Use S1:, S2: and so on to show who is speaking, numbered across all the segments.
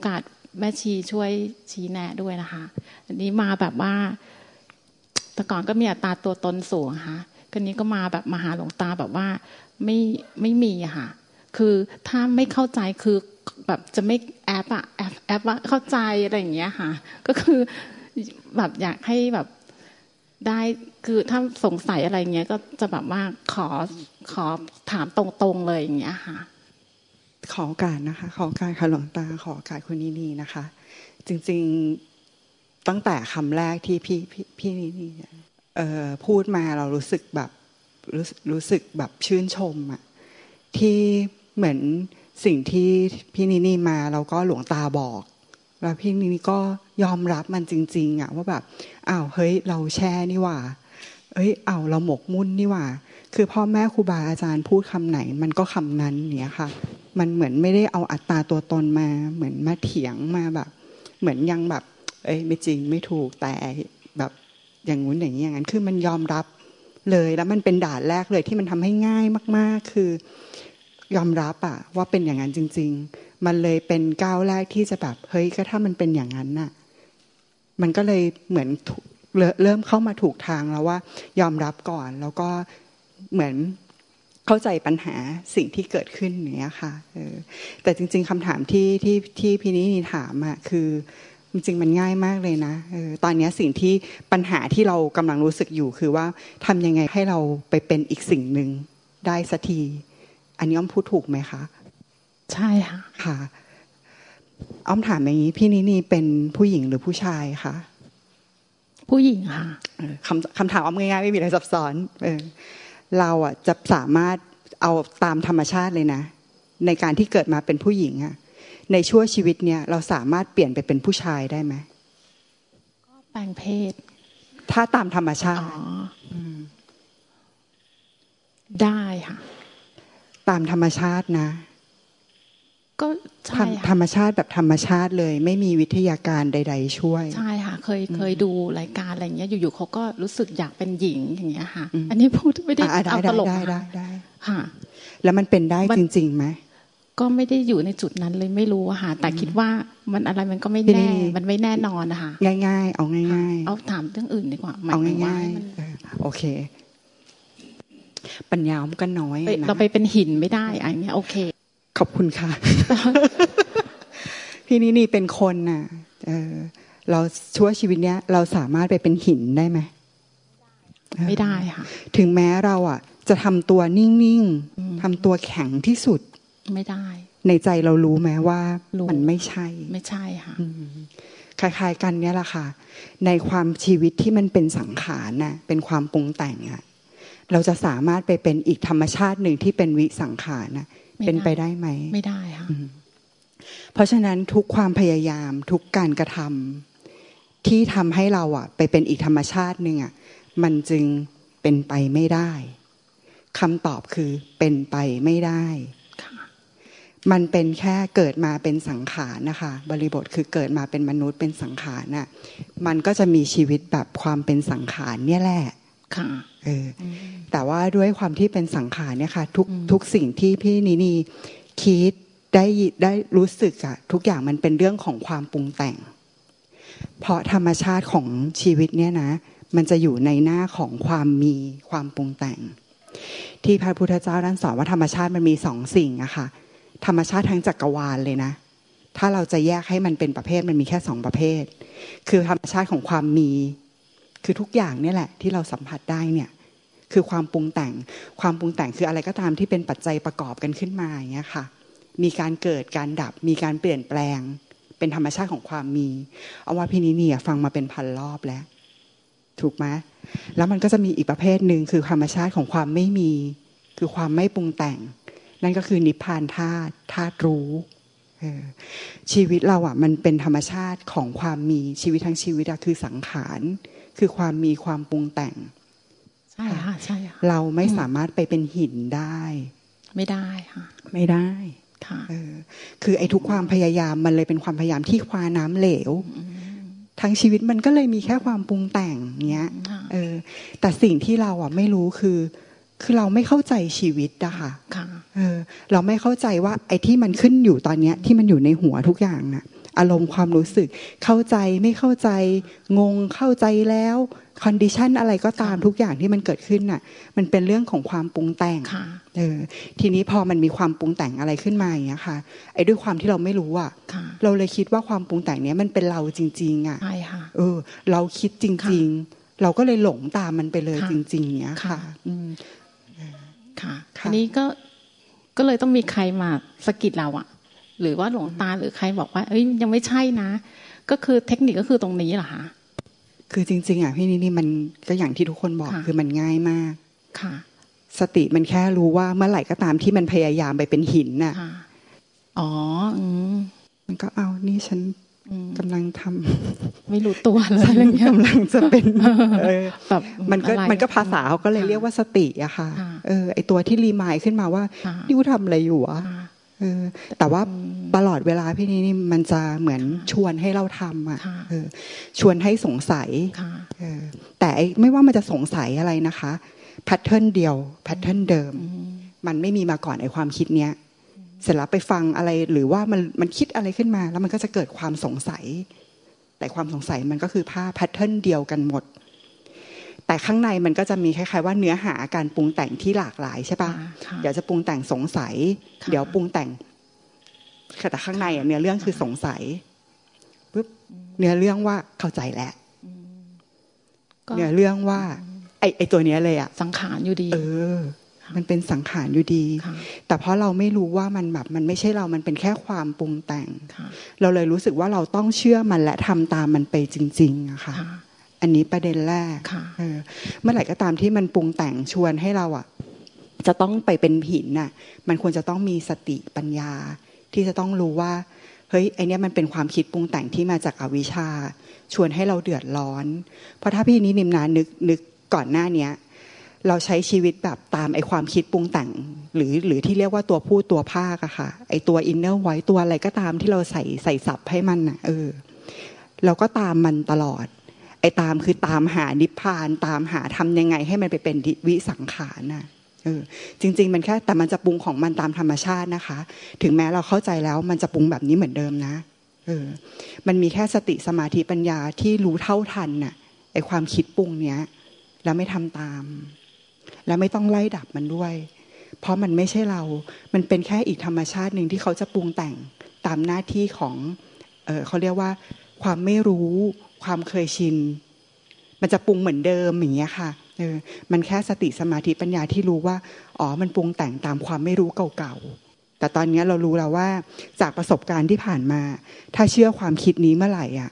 S1: อโอกาสแม่ชีช่วยชี้แนะด้วยนะคะ อันนี้มาแบบว่า แต่ก่อนก็มีอัตราตัวตนสูงค่ะก็นี้ก็มาแบบมาหาหลวงตาแบบว่าไม่ไม่มีค่ะ คือถ้าไม่เข้าใจคือแบบจะไม่แอปอะแอปแอปว่าเข้าใจอะไรอย่างเงี้ยค่ะ ก็คือแบบอยากให้แบบได้คือถ้าสงสัยอะไรเงี้ยก็จะแบบว่าขอขอถามตรงๆเลยอย่างเงี้ยค่ะ
S2: ขอการนะคะ ขอการค่ะหลวงตาขอการคุณนีนีนะคะ จริงๆตั้งแต่คำแรกที่พี่พี่พี่นีนีพูดมาเรารู้สึกแบบรู้รู้สึกแบบชื่นชมอะที่เหมือนสิ่งที่พี่นีนีมาเราก็หลวงตาบอก แล้วพี่นีนีก็ยอมรับมันจริง ๆอะว่าแบบอ้าวเฮ้ยเราแช่นี่ว่าเอ้ยอ้าวเราหมกมุ่นนี่ว่า คือพ่อแม่ครูบาอาจารย์พูดคำไหน มันก็คำนั้นเนี้ยค่ะ มันเหมือนไม่ได้เอาอัตตาตัวตนมา เหมือนมาเถียงมาแบบ เหมือนยังแบบ เอ้ยไม่จริงไม่ถูกแต่แบบอย่างงู้นอย่างนี้อย่างนั้นคือมันยอมรับเลยแล้วมันเป็นด่านแรกเลยที่มันทำให้ง่ายมาก ๆ คือยอมรับอะว่าเป็นอย่างนั้นจริง ๆ มันเลยเป็นก้าวแรกที่จะแบบเฮ้ยก็ถ้ามันเป็นอย่างนั้นน่ะ มันก็เลยเหมือนเริ่มเข้ามาถูกทางแล้วว่า ยอมรับก่อนแล้วก็เหมือน เข้าใจปัญหาสิ่งที่เกิดขึ้นอย่างเนี้ยค่ะแต่จริง ๆคำถามที่ที่ที่พี่นินีถามอะคือจริงๆมันง่ายมากเลยนะออตอนนี้สิ่งที่ปัญหาที่เรากำลังรู้สึกอยู่คือว่าทำยังไงให้เราไปเป็นอีกสิ่งหนึ่งได้สักที อันนี้อ้อมพูดถูกไหมคะ
S1: ใช่ค่ะ
S2: ค่ะ อ้อมถามอย่างนี้ พี่นี่นี่เป็นผู้หญิงหรือผู้ชายคะ
S1: ผู้หญิงค่ะ
S2: คำคำถามอ้อมง่ายๆไม่มีอะไรซับซ้อน เออ เราอะจะสามารถเอาตามธรรมชาติเลยนะ ในการที่เกิดมาเป็นผู้หญิงอะในช่วงชีวิตเนี่ยเราสามารถเปลี่ยนไปเป็นผู้ชายได้ไหม
S1: ก็แปลงเพศ
S2: ถ้าตามธรรมชาติ
S1: ได้ค่ะ
S2: ตามธรรมชาตินะ
S1: ก็ใช่
S2: ธรรมชาติแบบธรรมชาติเลย ไม่มีวิทยาการใด ๆ ช่วย
S1: ใช่ค่ะ เคยเคยดูรายการอะไรเงี้ยอยู่ๆเขาก็รู้สึกอยากเป็นหญิงอย่างเงี้ยค่ะ อันนี้พูดไม่ได้เอาตลกได้ได้ค่ะ
S2: แล้วมันเป็นได้จริงๆไหม
S1: ก็ไม่ได้อยู่ในจุดนั้นเลยไม่รู้อะค่ะแต่คิดว่ามันอะไรมันก็ไม่แน่ มันไม่แน่นอนนะคะ
S2: ง่าย ๆ เอาง่าย ๆ
S1: เอาถามเรื่องอื่นดีกว่า
S2: เอาง่ายๆโอเค ปัญญามันก็น้อย
S1: นะเราไปเป็นหินไม่ได้อันนี้โอเค
S2: ขอบคุณค่ะ พี่นี่นี่เป็นคนน่ะเออเราชั่วชีวิตเนี้ยเราสามารถไปเป็นหินได้ไหม
S1: ไม่ได้ค่ะ
S2: ถึงแม้เราอะ จะทำตัวนิ่งๆทำตัวแข็งที่สุด
S1: ไม่ได้
S2: ในใจเรารู้ไหมว่ามันไม่ใช่
S1: ไม่ใช่ค่ะ
S2: คล้ายๆกันเนี่ยแหละค่ะ ในความชีวิตที่มันเป็นสังขารน่ะ เป็นความปรุงแต่งอะ เราจะสามารถไปเป็นอีกธรรมชาติหนึ่งที่เป็นวิสังขารน่ะเป็นไปได้ไหม
S1: ไม่ได้ค่ะ
S2: เพราะฉะนั้นทุกความพยายามทุกการกระทำที่ทำให้เราอะ ไปเป็นอีกธรรมชาติหนึ่งอะ มันจึงเป็นไปไม่ได้คำตอบคือเป็นไปไม่ได้มันเป็นแค่เกิดมาเป็นสังขารนะคะ บริบทคือเกิดมาเป็นมนุษย์เป็นสังขารน่ะมันก็จะมีชีวิตแบบความเป็นสังขารเนี่ยแหละ
S1: ค่ะ
S2: เออแต่ว่าด้วยความที่เป็นสังขารเนี่ยค่ะทุกทุกสิ่งที่พี่นีนี่คิดได้ได้รู้สึกอะทุกอย่างมันเป็นเรื่องของความปรุงแต่ง เพราะธรรมชาติของชีวิตเนี่ยนะ มันจะอยู่ในหน้าของความมีความปรุงแต่ง ที่พระพุทธเจ้าท่านสอนว่าธรรมชาติมันมีสองสิ่งอะค่ะธรรมชาติทั้งจักรวาลเลยนะ ถ้าเราจะแยกให้มันเป็นประเภทมันมีแค่สองประเภท คือธรรมชาติของความมี คือทุกอย่างเนี่ยแหละที่เราสัมผัสได้เนี่ยคือความปรุงแต่ง ความปรุงแต่งคืออะไรก็ตามที่เป็นปัจจัยประกอบกันขึ้นมาอย่างเงี้ยค่ะ มีการเกิดการดับ มีการเปลี่ยนแปลง เป็นธรรมชาติของความมี เอาว่าพี่นี้เนี่ยฟังมาเป็นพันรอบแล้ว ถูกไหมแล้วมันก็จะมีอีกประเภทหนึ่งคือธรรมชาติของความไม่มี คือความไม่ปรุงแต่ง นั่นก็คือนิพพานธาตุธาตุรู้ ชีวิตเราอะมันเป็นธรรมชาติของความมีชีวิตทั้งชีวิตอะคือสังขารคือความมีความปรุงแต่ง
S1: ใช่ค่ะใช่ค่ะ
S2: เราไม่สามารถไปเป็นหินได้
S1: ไม่ได้ค่ะ
S2: ไม่ได้
S1: ค่ะ
S2: คือไอ้ทุกความพยายามมันเลยเป็นความพยายามที่คว้าน้ำเหลวทั้งชีวิตมันก็เลยมีแค่ความปรุงแต่งเงี้ย เออ แต่สิ่งที่เราอะไม่รู้คือ คือเราไม่เข้าใจชีวิตอะค่ะ
S1: ค่ะ
S2: เออเราไม่เข้าใจว่าไอ้ที่มันขึ้นอยู่ตอนเนี้ยที่มันอยู่ในหัวทุกอย่างน่ะ อารมณ์ความรู้สึก เข้าใจไม่เข้าใจ งงเข้าใจแล้ว condition อะไรก็ตามทุกอย่างที่มันเกิดขึ้นน่ะ มันเป็นเรื่องของความปรุงแต่ง
S1: ค่ะ
S2: เออ ทีนี้พอมันมีความปรุงแต่งอะไรขึ้นมาอย่างเงี้ยค่ะ ไอ้ด้วยความที่เราไม่รู้อะ
S1: ค่ะ
S2: เราเลยคิดว่าความปรุงแต่งเนี้ยมันเป็นเราจริง ๆอะ
S1: ใช่ค่ะ
S2: เออ เราคิดจริง ๆ เราก็เลยหลงตามมันไปเลย
S1: ค่ะ
S2: จริง ๆเนี้ยค่ะ
S1: ค่ะ
S2: อืม
S1: ค่ะ
S2: ค่ะ
S1: อันนี้ก็ก็เลยต้องมีใครมาสะกิดเราอะหรือว่าหลวงตาหรือใครบอกว่า เอ้ยยังไม่ใช่นะ ก็คือเทคนิคก็คือตรงนี้เหรอคะ
S2: คือจริง ๆอะพี่นี่นี่มันก็อย่างที่ทุกคนบอก
S1: ค่ะ
S2: คือมันง่ายมาก
S1: ค่ะ
S2: สติมันแค่รู้ว่าเมื่อไหร่ก็ตามที่มันพยายามไปเป็นหินน่ะ
S1: ค่ะอ๋อ อืม
S2: มันก็เอานี่ฉัน
S1: อืม
S2: กำลังทำ
S1: ไม่รู้ตัวเลย
S2: ฉัน
S1: อะไรเงี้ย
S2: กำลังจะเป็นเออ
S1: แบบ
S2: มันก็
S1: อะไร
S2: มันก็ภาษาเขาก็เลยเรียกว่าสติอะค่ะ
S1: ค่ะ
S2: เออ ไอตัวที่รีมายด์ขึ้นมาว่า
S1: ค่ะ
S2: นี่กูทำอะไรอยู่วะ
S1: ค่ะ
S2: เออ แต่ว่า
S1: อืม
S2: ตลอดเวลาพี่นี่นี่มันจะเหมือนชวนให้เราทำอะ
S1: ค่ะ
S2: เออ ชวนให้สงสัย
S1: ค่ะ
S2: เออ แต่ไอ้ไม่ว่ามันจะสงสัยอะไรนะคะ pattern เดียว pattern เดิม
S1: อืม
S2: มันไม่มีมาก่อนไอ้ความคิดเนี้ย เสร็จแล้วไปฟังอะไรหรือว่ามันมันคิดอะไรขึ้นมา แล้วมันก็จะเกิดความสงสัย แต่ความสงสัยมันก็คือภาพ pattern เดียวกันหมด แต่ข้างในมันก็จะมีคล้ายๆว่าเนื้อหาการปรุงแต่งที่หลากหลายใช่ปะ
S1: ค่ะ
S2: เดี๋ยวจะปรุงแต่งสงสัย
S1: ค่ะ
S2: เดี๋ยวปรุงแต่งแต่ข้างในอะเนื้อเรื่องคือสงสัยปุ๊บเนื้อเรื่องว่าเข้าใจแล้ว
S1: ก็
S2: เนื้อเรื่องว่า ไอ้ไอ้ตัวเนี้ยเลยอะ
S1: สังขารอยู่ดี
S2: เออ มันเป็นสังขารอยู่ดี
S1: ค่ะ
S2: แต่เพราะเราไม่รู้ว่ามันแบบมันไม่ใช่เรา มันเป็นแค่ความปรุงแต่ง
S1: ค่ะ
S2: เราเลยรู้สึกว่าเราต้องเชื่อมันและทำตามมันไปจริงๆอะค่ะ
S1: ค่ะ
S2: อันนี้ประเด็นแรก
S1: ค่ะ
S2: เออเมื่อไหร่ก็ตามที่มันปรุงแต่งชวนให้เราอะจะต้องไปเป็นหินน่ะ มันควรจะต้องมีสติปัญญา ที่จะต้องรู้ว่าเฮ้ยไอเนี้ยมันเป็นความคิดปรุงแต่งที่มาจากอวิชชา ชวนให้เราเดือดร้อน เพราะถ้าพี่นินิมนานึกนึกก่อนหน้าเนี้ย เราใช้ชีวิตแบบตามไอความคิดปรุงแต่ง หรือหรือที่เรียกว่าตัวพูดตัวภาคอะค่ะ ไอตัวอินเนอร์ไว้ตัวอะไรก็ตามที่เราใส่ใส่สับให้มันน่ะเออ เราก็ตามมันตลอด ไอตามคือตามหานิพพาน ตามหาทำยังไงให้มันไปเป็นวิสังขารน่ะเออจริง ๆ มันแค่แต่มันจะปรุงของมันตามธรรมชาตินะคะ ถึงแม้เราเข้าใจแล้วมันจะปรุงแบบนี้เหมือนเดิมนะเออ มันมีแค่สติสมาธิปัญญาที่รู้เท่าทันน่ะไอความคิดปรุงเนี้ย แล้วไม่ทำตาม แล้วไม่ต้องไล่ดับมันด้วย เพราะมันไม่ใช่เรา มันเป็นแค่อีกธรรมชาติหนึ่งที่เขาจะปรุงแต่งตามหน้าที่ของเออเขาเรียกว่า ความไม่รู้ ความเคยชิน มันจะปรุงเหมือนเดิมอย่างเงี้ยค่ะเออมันแค่สติสมาธิปัญญาที่รู้ว่า อ๋อ มันปรุงแต่งตามความไม่รู้เก่าๆ แต่ตอนเนี้ยเรารู้แล้วว่า จากประสบการณ์ที่ผ่านมา ถ้าเชื่อความคิดนี้เมื่อไหร่อะ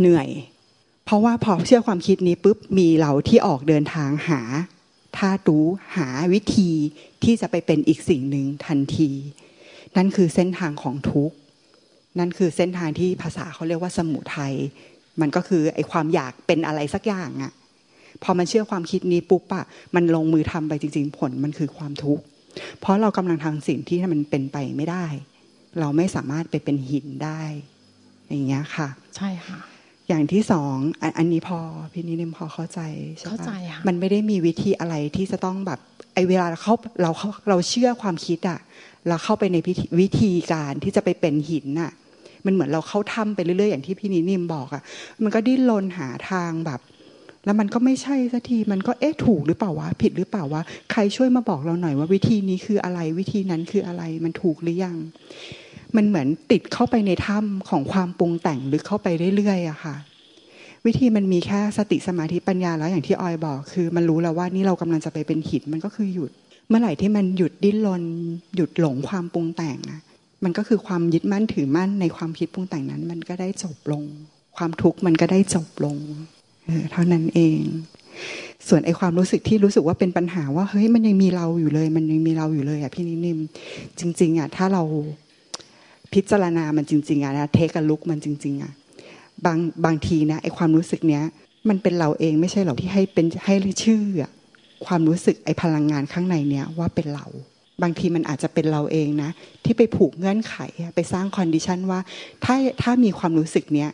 S2: เหนื่อย เพราะว่าพอเชื่อความคิดนี้ปุ๊บมีเราที่ออกเดินทางหา ท่ารู้หาวิธีที่จะไปเป็นอีกสิ่งหนึ่งทันที นั่นคือเส้นทางของทุกข์นั่นคือเส้นทางที่ภาษาเขาเรียกว่าสมุทัยมันก็คือไอความอยากเป็นอะไรสักอย่างอะพอมันเชื่อความคิดนี้ปุ๊บอะมันลงมือทำไปจริง ๆ ผลมันคือความทุกข์เพราะเรากำลังทำสิ่งที่มันเป็นไปไม่ได้ เราไม่สามารถไปเป็นหินได้ อย่างเงี้ยค่ะ
S1: ใช่ค่ะ
S2: อย่างที่สองอันอันนี้พอพี่นิมพอเข้าใจใช่ปะ
S1: เข้าใจค่ะ
S2: มันไม่ได้มีวิธีอะไรที่จะต้องแบบไอเวลาเราเข้าเราเข้าเราเชื่อความคิดอะเราเข้าไปในพิธีวิธีการที่จะไปเป็นหินน่ะมันเหมือนเราเข้าถ้ำไปเรื่อยๆอย่างที่พี่นิมบอกอะมันก็ดิ้นรนหาทางแบบ แล้วมันก็ไม่ใช่สักทีมันก็เอ๊ะถูกหรือเปล่าวะผิดหรือเปล่าวะใครช่วยมาบอกเราหน่อยว่าวิธีนี้คืออะไรวิธีนั้นคืออะไรมันถูกหรือยัง มันเหมือนติดเข้าไปในถ้ำของความปรุงแต่งลึกเข้าไปเรื่อยๆอะค่ะ วิธีมันมีแค่สติสมาธิปัญญาแล้วอย่างที่ออยบอก คือ มันรู้แล้วว่านี่เรากำลังจะไปเป็นหินมันก็คือหยุด เมื่อไหร่ที่มันหยุดดิ้นรนหยุดหลงความปรุงแต่งอะมันก็คือความยึดมั่นถือมั่นในความคิดปรุงแต่งนั้น มันก็ได้จบลง ความทุกข์มันก็ได้จบลงเท่านั้นเอง ส่วนไอความรู้สึกที่รู้สึกว่าเป็นปัญหาว่าเฮ้ยมันยังมีเราอยู่เลย มันยังมีเราอยู่เลยอะพี่นิ่มจริง ๆอะถ้าเรา พิจารณามันจริง ๆอะนะเทคลุกมันจริง ๆอะบางบางทีนะไอความรู้สึกเนี้ย มันเป็นเราเองไม่ใช่หรอกที่ให้เป็นให้ชื่ออะความรู้สึกไอพลังงานข้างในเนี้ยว่าเป็นเราบางทีมันอาจจะเป็นเราเองนะ ที่ไปผูกเงื่อนไขอะไปสร้าง condition ว่า ถ้าถ้ามีความรู้สึกเนี้ย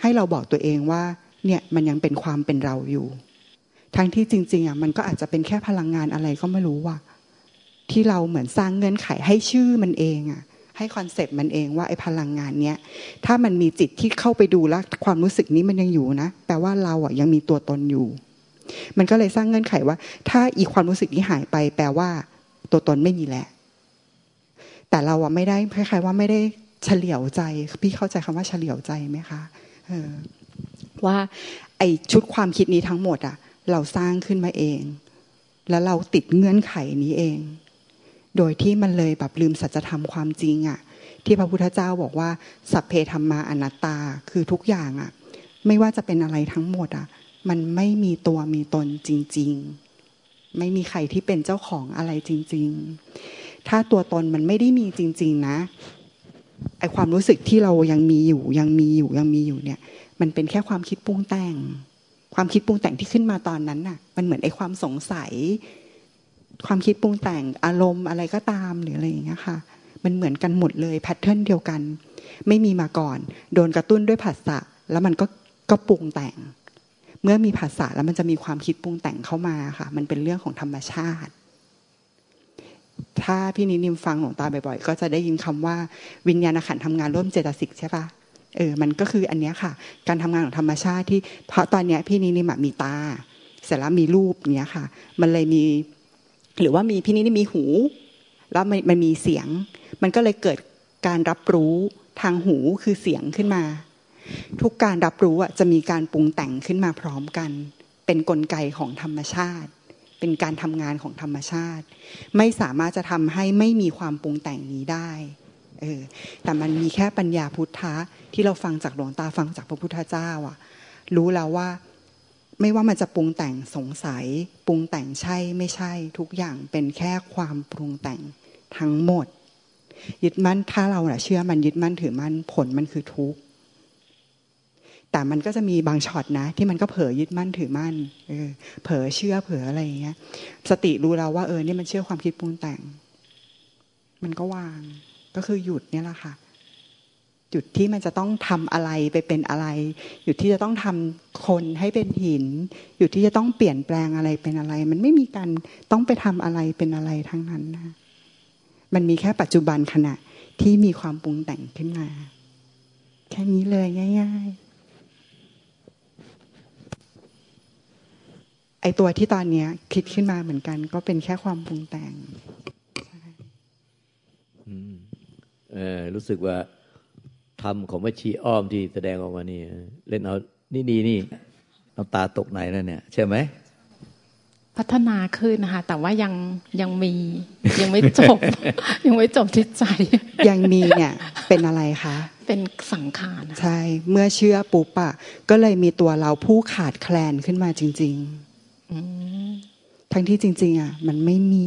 S2: ให้เราบอกตัวเองว่าเนี่ยมันยังเป็นความเป็นเราอยู่ ทั้งที่จริง ๆอะมันก็อาจจะเป็นแค่พลังงานอะไรก็ไม่รู้ว่าที่เราเหมือนสร้างเงื่อนไขให้ชื่อมันเองอะ ให้ concept มันเองว่าไอ้พลังงานเนี้ยถ้ามันมีจิตที่เข้าไปดูแล้วความรู้สึกนี้มันยังอยู่นะแปลว่าเราอะยังมีตัวตนอยู่ มันก็เลยสร้างเงื่อนไขว่า ถ้าอีความรู้สึกนี้หายไป แปลว่า ตัวตนไม่มีแล้วแต่เราอะไม่ได้คล้ายๆว่าไม่ได้เฉลียวใจ พี่เข้าใจคำว่าเฉลียวใจไหมคะเออว่า ไอชุดความคิดนี้ทั้งหมดอะ เราสร้างขึ้นมาเอง แล้วเราติดเงื่อนไขนี้เอง โดยที่มันเลยแบบลืมสัจธรรมความจริงอะที่พระพุทธเจ้าบอกว่า สัพเพธรรมาอนัตตาคือทุกอย่างอะไม่ว่าจะเป็นอะไรทั้งหมดอะมันไม่มีตัวมีตนจริง ๆ ไม่มีใครที่เป็นเจ้าของอะไรจริง ๆ ถ้าตัวตนมันไม่ได้มีจริง ๆ นะไอความรู้สึกที่เรายังมีอยู่ ยังมีอยู่ยังมีอยู่เนี่ย มันเป็นแค่ความคิดปรุงแต่ง ความคิดปรุงแต่งที่ขึ้นมาตอนนั้นน่ะ มันเหมือนไอความสงสัย ความคิดปรุงแต่งอารมณ์อะไรก็ตามหรืออะไรอย่างเงี้ยค่ะ มันเหมือนกันหมดเลยแพทเทิร์นเดียวกัน ไม่มีมาก่อน โดนกระตุ้นด้วยผัสสะแล้วมันก็ก็ปรุงแต่ง เมื่อมีผัสสะแล้วมันจะมีความคิดปรุงแต่งเข้ามาค่ะ มันเป็นเรื่องของธรรมชาติ ถ้าพี่นินิมฟังหลวงตาบ่อยๆ ก็จะได้ยินคำว่าวิญญาณขันทำงานร่วมเจตสิกใช่ปะเออ มันก็คืออันนี้ค่ะ การทำงานของธรรมชาติที่เพราะตอนนี้พี่นินิมมีตา เสร็จแล้วมีรูปเนี้ยค่ะ มันเลยมี หรือว่ามีพี่นินิมมีหู แล้วมันมันมีเสียง มันก็เลยเกิดการรับรู้ทางหูคือเสียงขึ้นมา ทุกการรับรู้อะจะมีการปรุงแต่งขึ้นมาพร้อมกัน เป็นนกลไกของธรรมชาติ เป็นการทำงานของธรรมชาติ ไม่สามารถจะทำให้ไม่มีความปรุงแต่งนี้ได้เออแต่มันมีแค่ปัญญาพุทธะที่เราฟังจากหลวงตาฟังจากพระพุทธเจ้าอะรู้แล้วว่า ไม่ว่ามันจะปรุงแต่งสงสัย ปรุงแต่งใช่ไม่ใช่ ทุกอย่างเป็นแค่ความปรุงแต่งทั้งหมด ยึดมั่นถ้าเราเชื่อมันยึดมั่นถือมั่นผลมันคือทุกข์แต่มันก็จะมีบางช็อตนะ ที่มันก็เผลอยึดมั่นถือมั่นเออเผลอเชื่อเผลออะไรอย่างเงี้ย สติรู้แล้วว่าเออนี่มันเชื่อความคิดปรุงแต่ง มันก็วางก็คือหยุดเนี่ยแหละค่ะ หยุดที่มันจะต้องทำอะไรไปเป็นอะไรหยุดที่จะต้องทำคนให้เป็นหินหยุดที่จะต้องเปลี่ยนแปลงอะไรเป็นอะไร มันไม่มีการต้องไปทำอะไรเป็นอะไรทั้งนั้นนะมันมีแค่ปัจจุบันขณะที่มีความปรุงแต่งขึ้นมา แค่นี้เลยง่ายๆ ไอตัวที่ตอนเนี้ย คิดขึ้นมาเหมือนกัน ก็เป็นแค่ความปรุงแต่ง
S3: เออรู้สึกว่า ทำของแม่ชีอ้อมที่แสดงออกมานี่เล่นเอานี่นี่นี่น้ำตาตกไหนแล้วเนี่ย ใช่ไหม
S1: พัฒนาขึ้นนะคะ แต่ว่ายังยังมียังไม่จบ ยังไม่จบที่ใจ
S2: ยังมีเนี่ยเป็นอะไรคะ
S1: เป็นสังขาร
S2: ใช่ เมื่อเชื่อปุ๊บอะก็เลยมีตัวเราผู้ขาดแคลนขึ้นมาจริงๆทั้งที่จริง ๆอะมันไม่มี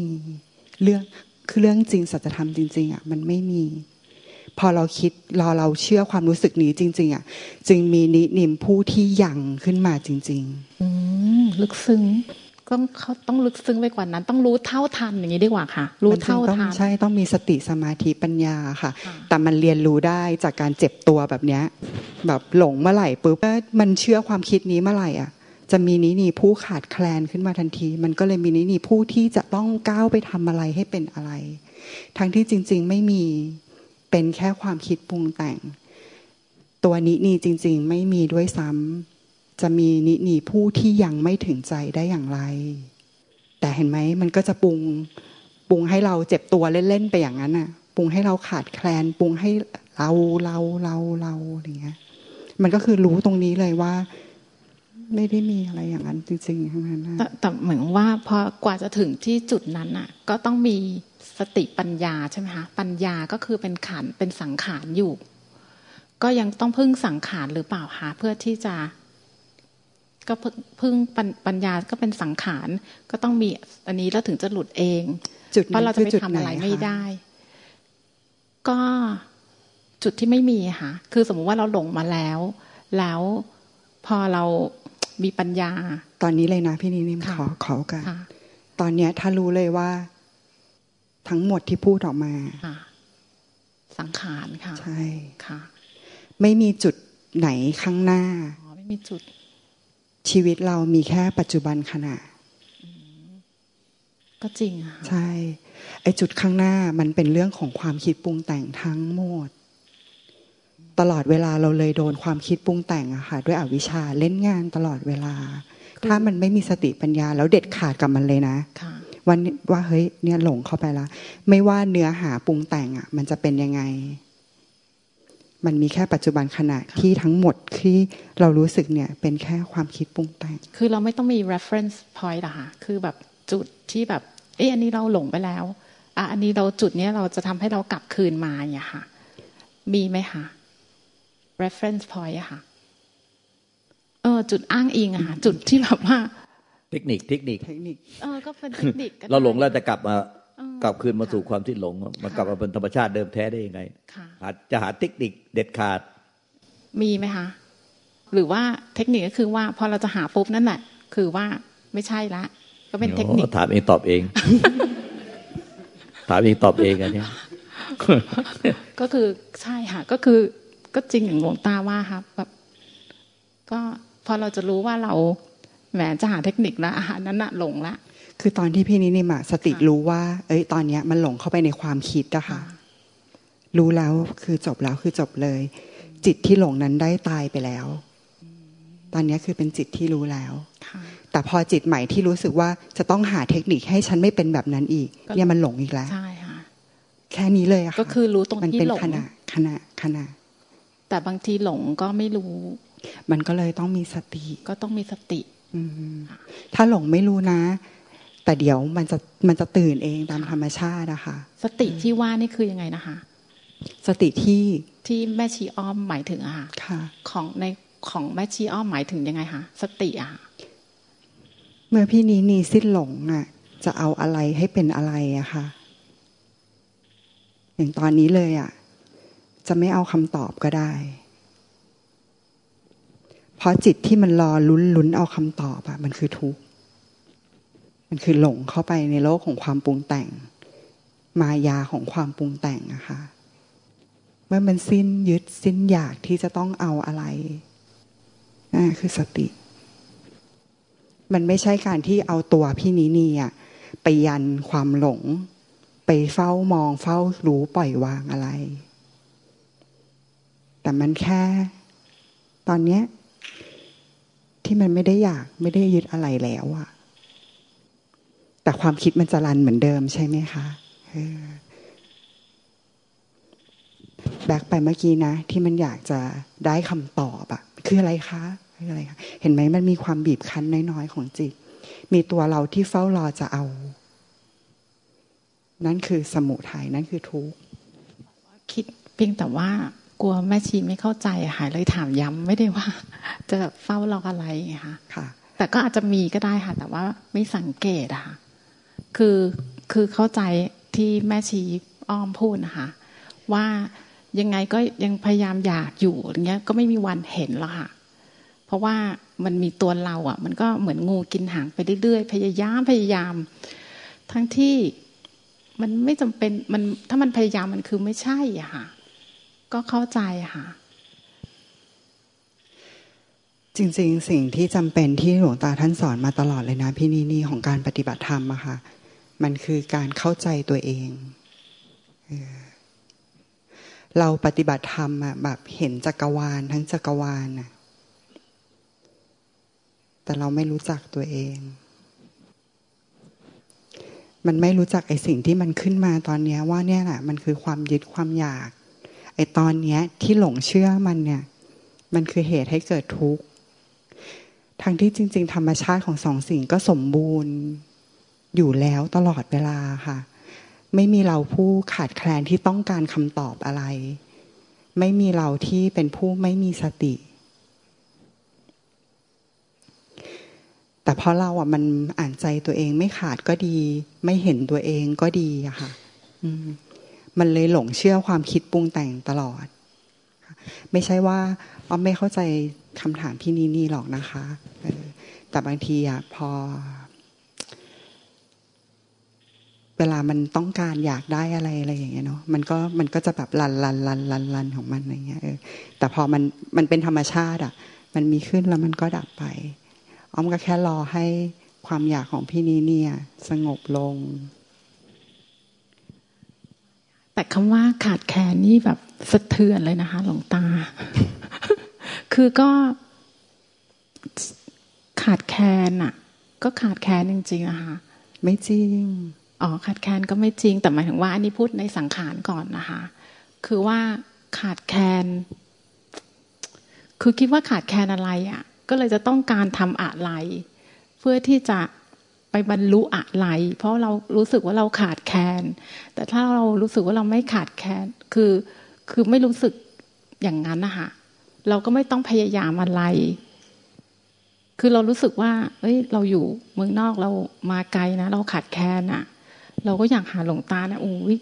S2: เรื่องคือเรื่องจริงสัจธรรมจริง ๆอะมันไม่มี พอเราคิดรอเราเชื่อความรู้สึกนี้จริง ๆอะจึงมีนินิมผู้ที่ยังขึ้นมาจริง
S1: ๆ อืลึกซึ้งต้องเขาต้องลึกซึ้งไปกว่านั้น ต้องรู้เท่าทันอย่างนี้ดีกว่าค่ะ รู้เท่าทัน
S2: ใช่ต้องมีสติสมาธิปัญญาค่ะ แต่มันเรียนรู้ได้จากการเจ็บตัวแบบเนี้ยแบบหลงเมื่อไหร่ปุ๊บมันเชื่อความคิดนี้เมื่อไหร่อะจะมีนินีผู้ขาดแคลนขึ้นมาทันที มันก็เลยมีนินีผู้ที่จะต้องก้าวไปทำอะไรให้เป็นอะไร ทั้งที่จริง ๆ ไม่มี เป็นแค่ความคิดปรุงแต่ง ตัวนินีจริง ๆ ไม่มีด้วยซ้ำจะมีนินีผู้ที่ยังไม่ถึงใจได้อย่างไร แต่เห็นไหมมันก็จะปรุงปรุงให้เราเจ็บตัวเล่นๆไปอย่างนั้นน่ะปรุงให้เราขาดแคลนปรุงให้เราเราเราเราอย่างเงี้ย มันก็คือรู้ตรงนี้เลยว่า ไม่ได้มีอะไรอย่างนั้นจริงๆทั้งนั้น
S1: นะแต่เหมือนว่าพอกว่าจะถึงที่จุดนั้นอะ ก็ต้องมี สติปัญญาใช่ไหมคะปัญญาก็คือเป็นขันเป็นสังขารอยู่ ก็ยังต้องพึ่งสังขารหรือเปล่าคะเพื่อที่จะ ก็พึ่งปัญญาก็เป็นสังขารก็ต้องมีอันนี้แล้วถึงจะหลุดเองเพราะเราจะไปทำอะไรไม่ได้ ก็จุดที่ไม่มีค่ะคือสมมุติว่าเราหลงมาแล้ว แล้วพอเรามีปัญญา
S2: ตอนนี้เลยนะพี่นินิมขอขอกันตอนเนี้ยถ้ารู้เลยว่า ทั้งหมดที่พูดออกมา
S1: สังขารค่ะ
S2: ใช่
S1: ค่ะ
S2: ไม่มีจุดไหนข้างหน้า
S1: อ๋อไม่มีจุด
S2: ชีวิตเรามีแค่ปัจจุบันขณะ
S1: ก็จริงค่ะ
S2: ใช่ไอจุดข้างหน้ามันเป็นเรื่องของความคิดปรุงแต่งทั้งหมด ตลอดเวลาเราเลยโดนความคิดปรุงแต่งอะค่ะ ด้วยอวิชชาเล่นงานตลอดเวลา ถ้ามันไม่มีสติปัญญาแล้วเด็ดขาดกับมันเลยนะ
S1: ค่ะ
S2: วันว่าเฮ้ยเนี่ยหลงเข้าไปละไม่ว่าเนื้อหาปรุงแต่งอะมันจะเป็นยังไง มันมีแค่ปัจจุบันขณะที่ทั้งหมดที่เรารู้สึกเนี่ย เป็นแค่ความคิดปรุงแต่ง
S1: คือเราไม่ต้องมี reference point อะค่ะคือแบบจุดที่แบบ เอ๊ะอันนี้เราหลงไปแล้วอะอันนี้เราจุดเนี้ยเราจะทำให้เรากลับคืนมาเนี่ยค่ะ มีไหมคะ reference point อะค่ะเออจุดอ้างอิงอะค่ะจุดที่แบบว่า
S3: เทคนิคเทคนิค
S2: เทคนิค
S1: เออก็เป็นเทคนิคก็ได้
S3: เราหลงแล้วจะกลับมา
S1: เออก
S3: ลับคืนมาสู่
S1: ค่ะ
S3: ความที่หลงมันกลับมาเป็นธรรมชาติเดิมแท้ได้ยังไง
S1: ค่ะ
S3: หาจะหาเทคนิคเด็ดขาด
S1: มีไหมคะหรือว่าเทคนิคก็คือว่าพอเราจะหาปุ๊บนั่นแหละ คือว่าไม่ใช่ละ ก็เป็นเทคนิค
S3: ถามเองตอบเอง ถามเองตอบเองอันเนี้ย
S1: ก็คือใช่ค่ะ ก็คือก็จริงอย่างหลวงตาว่าครับแบบ ก็พอเราจะรู้ว่าเรา แหมจะหาเทคนิคแล้วอาหารนั้นน่ะหลงละ
S2: คือตอนที่พี่นินิมอะสติ
S1: ค่ะ
S2: รู้ว่า เอ้ย ตอนเนี้ยมันหลงเข้าไปในความคิดอะค่ะ รู้แล้วคือจบแล้วคือจบเลย จิตที่หลงนั้นได้ตายไปแล้ว ตอนเนี้ยคือเป็นจิตที่รู้แล้ว
S1: ค่ะ
S2: แต่พอจิตใหม่ที่รู้สึกว่าจะต้องหาเทคนิคให้ฉันไม่เป็นแบบนั้นอีก
S1: ก็
S2: เนี่ยมันหลงอีกแล้ว
S1: ใช่ค่ะ
S2: แค่นี้เลยอะค่ะ
S1: ก็คือรู้ตรง
S2: มัน
S1: ที่
S2: เป็น
S1: หลง
S2: ขณะขณะขณะ
S1: แต่บางทีหลงก็ไม่รู้
S2: มันก็เลยต้องมีสติ
S1: ก็ต้องมีสติ
S2: อืม ถ้าหลงไม่รู้นะ แต่เดี๋ยวมันจะมันจะตื่นเองตามธรรมชาติอะค่ะ
S1: สติที่ว่านี่คือยังไงนะคะ
S2: สติที่
S1: ที่แม่ชีอ้อมหมายถึงอะค่ะ
S2: ค่ะ
S1: ของในของแม่ชีอ้อมหมายถึงยังไงคะสติอะค่ะ
S2: เมื่อพี่นี้นีสิ้นหลงอะจะเอาอะไรให้เป็นอะไรอะค่ะ อย่างตอนนี้เลยอะจะไม่เอาคำตอบก็ได้เพ ราะจิตที่มันรอลุ้นลุ้นเอาคำตอบอะมันคือทุกข์มันคือหลงเข้าไปในโลกของความปรุงแต่ง มายาของความปรุงแต่งอะค่ะเมื่อมันสิ้นยึดสิ้นอยากที่จะต้องเอาอะไรนั่นคือสติ มันไม่ใช่การที่เอาตัวพี่นินีอะไปยันความหลง ไปเฝ้ามองเฝ้ารู้ปล่อยวางอะไร แต่มันแค่ ตอนเนี้ย ที่มันไม่ได้อยากไม่ได้ยึดอะไรแล้วอะแต่ความคิดมันจะรันเหมือนเดิมใช่ไหมคะแบกไปเมื่อกี้นะ ที่มันอยากจะได้คำตอบอะคืออะไรคะคืออะไรคะเห็นไหมมันมีความบีบคั้นน้อยๆของจิต มีตัวเราที่เฝ้ารอจะเอา นั่นคือสมุทัยนั่นคือทุกข์
S1: คิดเพียงแต่ว่า กลัวแม่ชีไม่เข้าใจอะค่ะเลยถามย้ำไม่ได้ว่า จะเฝ้ารออะไรไงคะ
S2: ค่ะ
S1: แต่ก็อาจจะมีก็ได้ค่ะ แต่ว่าไม่สังเกตอะค่ะคือคือเข้าใจที่แม่ชีอ้อมพูดนะคะว่ายังไงก็ยังพยายามอยากอยู่อย่างเงี้ย ก็ไม่มีวันเห็นหรอกค่ะ เพราะว่ามันมีตัวเราอะ มันก็เหมือนงูกินหางไปเรื่อยๆพยายามพยายาม ทั้งที่มันไม่จำเป็นมันถ้ามันพยายามมันคือไม่ใช่อะค่ะ ก็เข้าใจค่ะ
S2: จริง ๆ สิ่งที่จำเป็นที่หลวงตาท่านสอนมาตลอดเลยนะ พี่นีนี่ของการปฏิบัติธรรมอะค่ะ มันคือการเข้าใจตัวเองเราปฏิบัติธรรมอะแบบเห็นจักรวาลทั้งจักรวาลน่ะแต่เราไม่รู้จักตัวเอง มันไม่รู้จักไอสิ่งที่มันขึ้นมาตอนนี้ว่าเนี่ยแหละมันคือความยึดความอยาก ไอ้ตอนเนี้ยที่หลงเชื่อมันเนี่ย มันคือเหตุให้เกิดทุกข์ทั้งที่จริง ๆ ธรรมชาติของสองสิ่งก็สมบูรณ์อยู่แล้วตลอดเวลาค่ะ ไม่มีเราผู้ขาดแคลนที่ต้องการคำตอบอะไร ไม่มีเราที่เป็นผู้ไม่มีสติ แต่เพราะเราอะมันอ่านใจตัวเองไม่ขาดก็ดี ไม่เห็นตัวเองก็ดีอะค่ะ อืม มันเลยหลงเชื่อความคิดปรุงแต่งตลอด ไม่ใช่ว่าอ้อมไม่เข้าใจคำถามพี่นีนี่หรอกนะคะแต่บางทีอะพอ เวลามันต้องการอยากได้อะไรอะไรอย่างเงี้ยเนาะมันก็มันก็จะแบบลันลันลันลันลันของมันอะไรเงี้ยเออแต่พอมันมันเป็นธรรมชาติอะมันมีขึ้นแล้วมันก็ดับไป อ้อมก็แค่รอให้ความอยากของพี่นี้เนี่ย สงบลง
S1: แต่คำว่าขาดแคลนนี่แบบสะเทือนเลยนะคะ หลวงตา คือก็ขาดแคลนอะ ก็ขาดแคลนจริงๆอะคะ
S2: ไม่จริง
S1: อ๋อขาดแคลนก็ไม่จริง แต่หมายถึงว่าอันนี้พูดในสังขารก่อนนะคะ คือว่าขาดแคลนคือคิดว่าขาดแคลนอะไรอะ่ะ ก็เลยจะต้องการทำอะไร เพื่อที่จะ ไปบรรลุอะไร เพราะเรารู้สึกว่าเราขาดแคลนแต่ถ้าเรารู้สึกว่าเราไม่ขาดแคลนคือคือไม่รู้สึกอย่างนั้นนะคะเราก็ไม่ต้องพยายามอะไร คือเรารู้สึกว่า เอ้ย เราอยู่เมืองนอกเรามาไกลนะ เราขาดแคลนอะ่ะ เราก็อยากหาหลวงตานะโอ้ย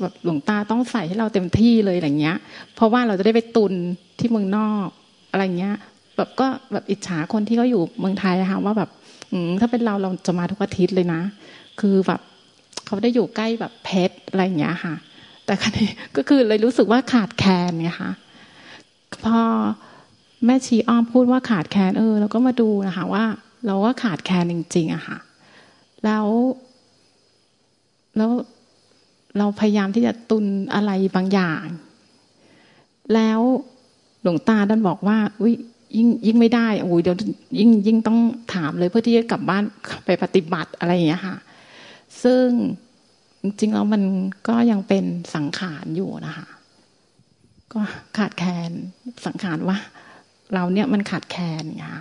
S1: แบบหลวงตาต้องใส่ให้เราเต็มที่เลยอย่างเงี้ย เพราะว่าเราจะได้ไปตุนที่เมืองนอกอะไรเงี้ย แบบก็แบบอิจฉาคนที่เขาอยู่เมืองไทยนะคะว่าแบบ ถ้าเป็นเราเราจะมาทุกอาทิตย์เลยนะ คือแบบเขาได้อยู่ใกล้แบบเพชรอะไรอย่างเงี้ยค่ะ แต่ครั้นี้ก็คือเลยรู้สึกว่าขาดแคลนไงคะพอแม่ชีอ้อมพูดว่าขาดแคลนเออเราก็มาดูนะคะว่า เราก็ขาดแคลนจริงๆอะค่ะ แล้ว แล้วเราพยายามที่จะตุนอะไรบางอย่าง แล้วหลวงตาดันบอกว่าอุ้ย ยิ่งยิ่งไม่ได้โอ้ยเดี๋ยวยิ่งยิ่งต้องถามเลยเพื่อที่จะกลับบ้านไปปฏิบัติอะไรอย่างเงี้ยค่ะ ซึ่งจริงๆแล้วมันก็ยังเป็นสังขารอยู่นะคะ ก็ขาดแคลนสังขารว่า เราเนี่ยมันขาดแคลนค่ะ